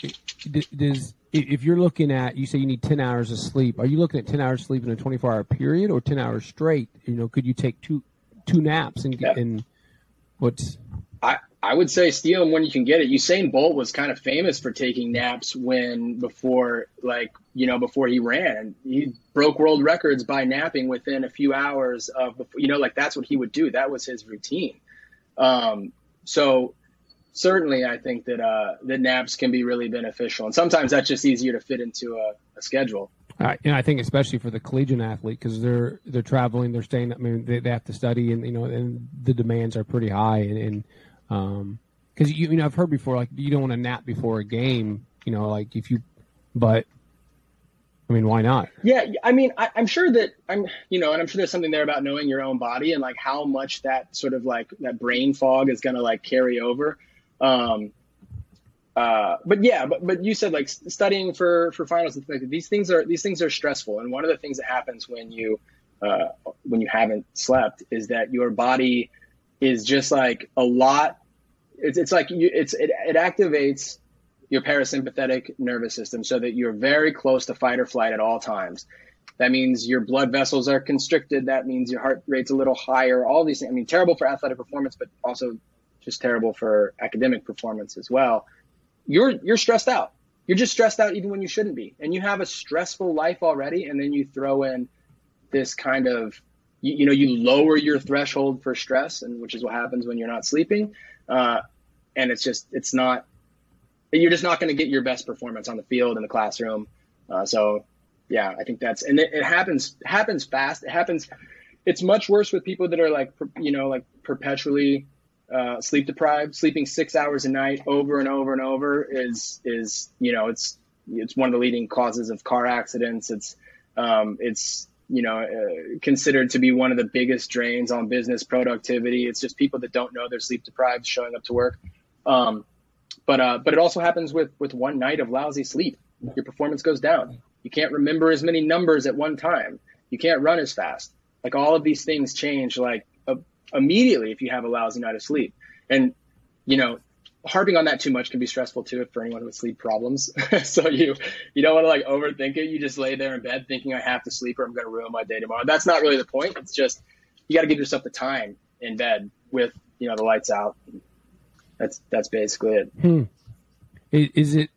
does if you're looking at you say you need 10 hours of sleep, are you looking at 10 hours sleep in a 24 hour period or 10 hours straight? You know, could you take two two naps and get yeah. and what's I I would say steal them when you can get it. Usain Bolt was kind of famous for taking naps when before like you know before he ran. He broke world records by napping within a few hours of you know like that's what he would do. That was his routine. Um, so certainly I think that uh, that naps can be really beneficial, and sometimes that's just easier to fit into a, a schedule. Uh, and I think especially for the collegiate athlete because they're they're traveling, they're staying. I mean, they, they have to study, and you know, and the demands are pretty high. And, and um, because you, you know, I've heard before, like you don't want to nap before a game. You know, like if you, but I mean, why not? Yeah, I mean, I, am sure that I'm, you know, and I'm sure there's something there about knowing your own body and like how much that sort of like that brain fog is going to like carry over. Um, uh, but yeah, but but you said like studying for for finals and like these things are these things are stressful, and one of the things that happens when you uh, when you haven't slept is that your body is just like a lot. It's it's like you, it's it, it activates your parasympathetic nervous system so that you're very close to fight or flight at all times. That means your blood vessels are constricted. That means your heart rate's a little higher. All these things. I mean, terrible for athletic performance, but also just terrible for academic performance as well. You're you're stressed out. You're just stressed out even when you shouldn't be, and you have a stressful life already, and then you throw in this kind of you, you know you lower your threshold for stress, and which is what happens when you're not sleeping, uh, and it's just it's not you're just not going to get your best performance on the field in the classroom. Uh, so yeah, I think that's and it, it happens happens fast. It happens. It's much worse with people that are like you know like perpetually uh, sleep deprived, sleeping six hours a night over and over and over is is you know it's it's one of the leading causes of car accidents. It's um, it's you know uh, considered to be one of the biggest drains on business productivity. It's just people that don't know they're sleep deprived showing up to work. Um, but uh, but it also happens with with one night of lousy sleep. Your performance goes down. You can't remember as many numbers at one time. You can't run as fast. Like all of these things change like immediately if you have a lousy night of sleep. And, you know, harping on that too much can be stressful too for anyone with sleep problems. so you you don't want to like overthink it. You just lay there in bed thinking I have to sleep or I'm going to ruin my day tomorrow. That's not really the point. It's just you got to give yourself the time in bed with you know the lights out. That's that's basically it. Hmm. Is it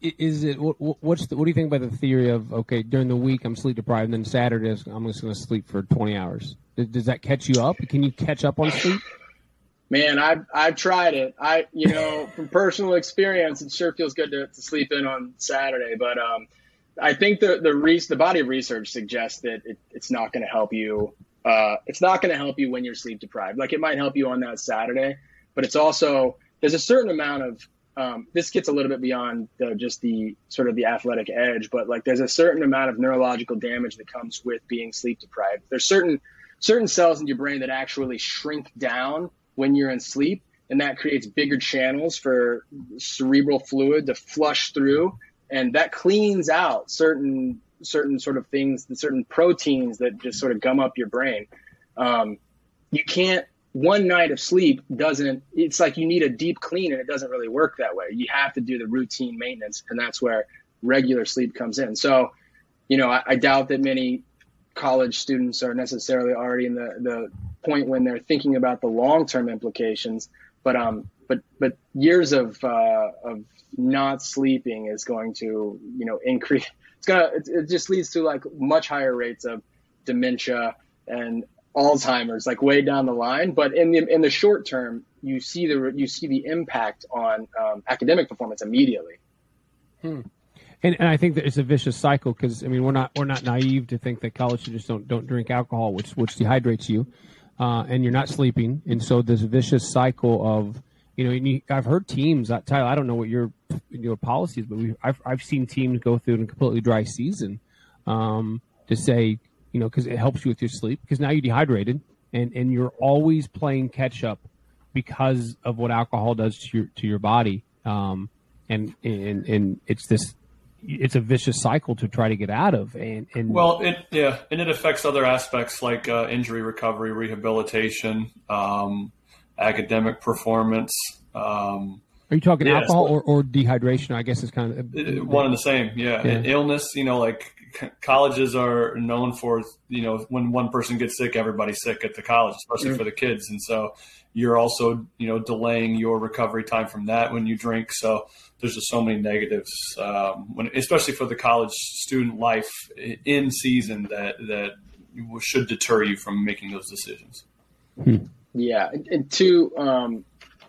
is it what, what's the, what do you think about the theory of okay during the week I'm sleep deprived and then Saturday I'm just going to sleep for 20 hours? Does that catch you up? Can you catch up on sleep? Man, I've I've tried it. I you know from personal experience, it sure feels good to, to sleep in on Saturday. But um, I think the the re- the body of research suggests that it, it's not going to help you. Uh, it's not going to help you when you're sleep deprived. Like it might help you on that Saturday, but it's also there's a certain amount of um, this gets a little bit beyond the, just the sort of the athletic edge, but like there's a certain amount of neurological damage that comes with being sleep deprived. There's certain certain cells in your brain that actually shrink down when you're in sleep, and that creates bigger channels for cerebral fluid to flush through, and that cleans out certain certain sort of things, certain proteins that just sort of gum up your brain. Um, you can't one night of sleep doesn't it's like you need a deep clean and it doesn't really work that way. You have to do the routine maintenance and that's where regular sleep comes in. So you know i, I doubt that many college students are necessarily already in the, the point when they're thinking about the long-term implications but um but but years of uh, of not sleeping is going to you know increase it's gonna it, it just leads to like much higher rates of dementia and Alzheimer's like way down the line. But in the in the short term, you see the you see the impact on um, academic performance immediately. Hmm. And, and I think that it's a vicious cycle because I mean we're not we're not naive to think that college students don't don't drink alcohol, which which dehydrates you, uh, and you're not sleeping, and so there's a vicious cycle of you know you, I've heard teams uh, Tyler I don't know what your your policies, but we I've I've seen teams go through a completely dry season um, to say you know, because it helps you with your sleep. Because now you're dehydrated, and and you're always playing catch up because of what alcohol does to your to your body. Um, and and and it's this it's a vicious cycle to try to get out of and, and well it yeah and it affects other aspects like uh, injury recovery rehabilitation um, academic performance um, are you talking yeah, alcohol or, or dehydration i guess it's kind of one and the same yeah, yeah. illness you know like colleges are known for you know when one person gets sick everybody's sick at the college especially mm-hmm. for the kids and so you're also you know delaying your recovery time from that when you drink so there's just so many negatives um, when especially for the college student life in season that that should deter you from making those decisions hmm. yeah and to um,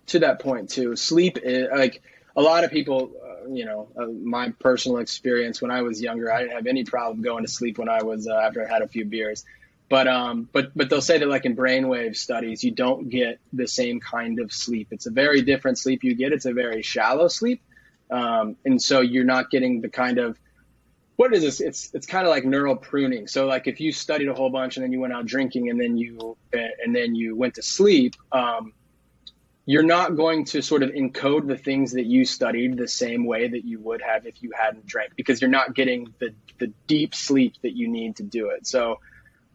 to that point too sleep is, like a lot of people you know, uh, my personal experience when I was younger, I didn't have any problem going to sleep when I was uh, after I had a few beers. But um, but but they'll say that like in brainwave studies, you don't get the same kind of sleep. It's a very different sleep you get. It's a very shallow sleep, um, and so you're not getting the kind of what is this? It's it's kind of like neural pruning. So like if you studied a whole bunch and then you went out drinking and then you and then you went to sleep, um, you're not going to sort of encode the things that you studied the same way that you would have if you hadn't drank because you're not getting the, the deep sleep that you need to do it. So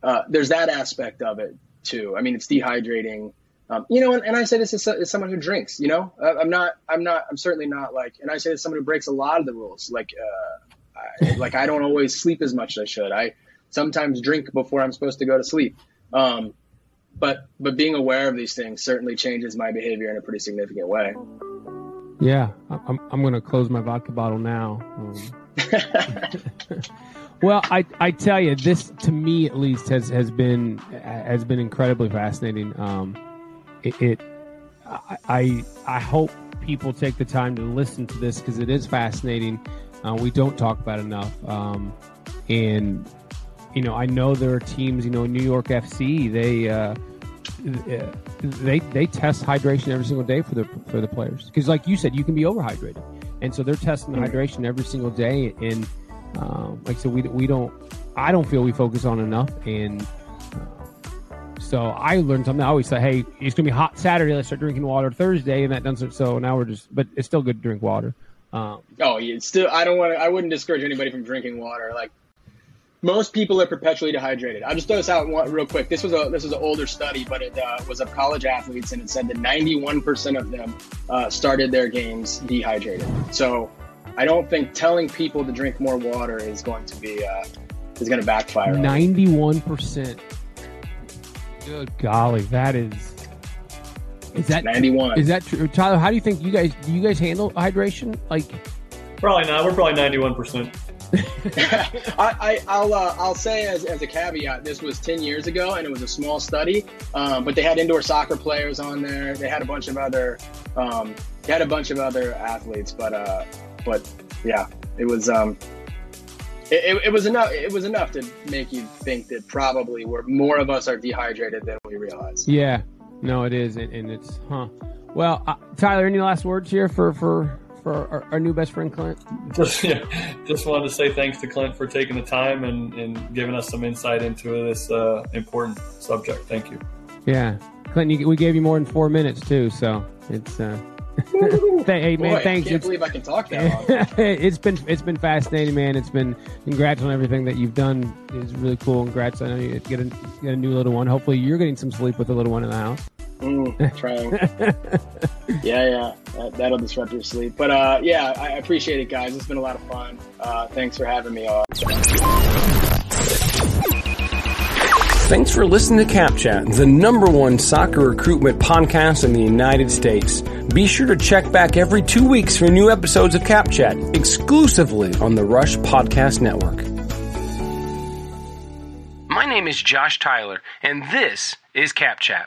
uh, there's that aspect of it too. I mean, it's dehydrating. Um, you know, and, and, I say this as, as, someone who drinks. You know, uh, I'm not, I'm not, I'm certainly not like, and I say this as someone who breaks a lot of the rules. Like, uh, I, like I don't always sleep as much as I should. I sometimes drink before I'm supposed to go to sleep. Um, but but being aware of these things certainly changes my behavior in a pretty significant way. Yeah, I'm I'm going to close my vodka bottle now. Um, well, I I tell you, this to me at least has has been has been incredibly fascinating. Um, it, it I I hope people take the time to listen to this because it is fascinating. Uh, we don't talk about enough. Um, and you know, I know there are teams. You know, New York FC. They uh, they they test hydration every single day for the for the players because, like you said, you can be overhydrated, and so they're testing the hydration every single day. And um, like I said, we we don't. I don't feel we focus on enough, and uh, so I learned something. I always say, "Hey, it's gonna be hot Saturday. Let's start drinking water Thursday," and that doesn't. So now we're just, but it's still good to drink water. Um, oh, it's still. I don't want. to I wouldn't discourage anybody from drinking water. Like most people are perpetually dehydrated. I'll just throw this out real quick. This was a this was an older study, but it uh, was of college athletes, and it said that 91% of them uh, started their games dehydrated. So I don't think telling people to drink more water is going to be uh, is going to backfire. 91%. Good golly, that is. Is that 91. Is that true, Tyler? How do you think you guys do? You guys handle hydration? Like, Probably not. We're probably ninety-one percent. I, I, will uh, I'll say as, as a caveat, this was 10 years ago and it was a small study, um, but they had indoor soccer players on there. They had a bunch of other, um, they had a bunch of other athletes, but, uh, but yeah, it was, um, it, it, was enough. It was enough to make you think that probably we're more of us are dehydrated than we realize. Yeah, no, it is, and, and it's huh. Well, uh, Tyler, any last words here for for for our, our, new best friend Clint? Just yeah, just wanted to say thanks to Clint for taking the time and, and giving us some insight into this uh, important subject. Thank you. Yeah, Clint, you, we gave you more than four minutes too, so it's. Uh, hey man, Boy, thanks. I can't believe I can talk that long. it's been it's been fascinating, man. It's been congrats on everything that you've done. It's really cool. Congrats. I know you get a, get a new little one. Hopefully, you're getting some sleep with the little one in the house. Mm, trying. yeah, yeah, that, will disrupt your sleep. But uh, yeah, I appreciate it, guys. It's been a lot of fun. Uh, thanks for having me on. Thanks for listening to CapChat, the number one soccer recruitment podcast in the United States. Be sure to check back every two weeks for new episodes of CapChat, exclusively on the Rush Podcast Network. My name is Josh Tyler, and this is CapChat.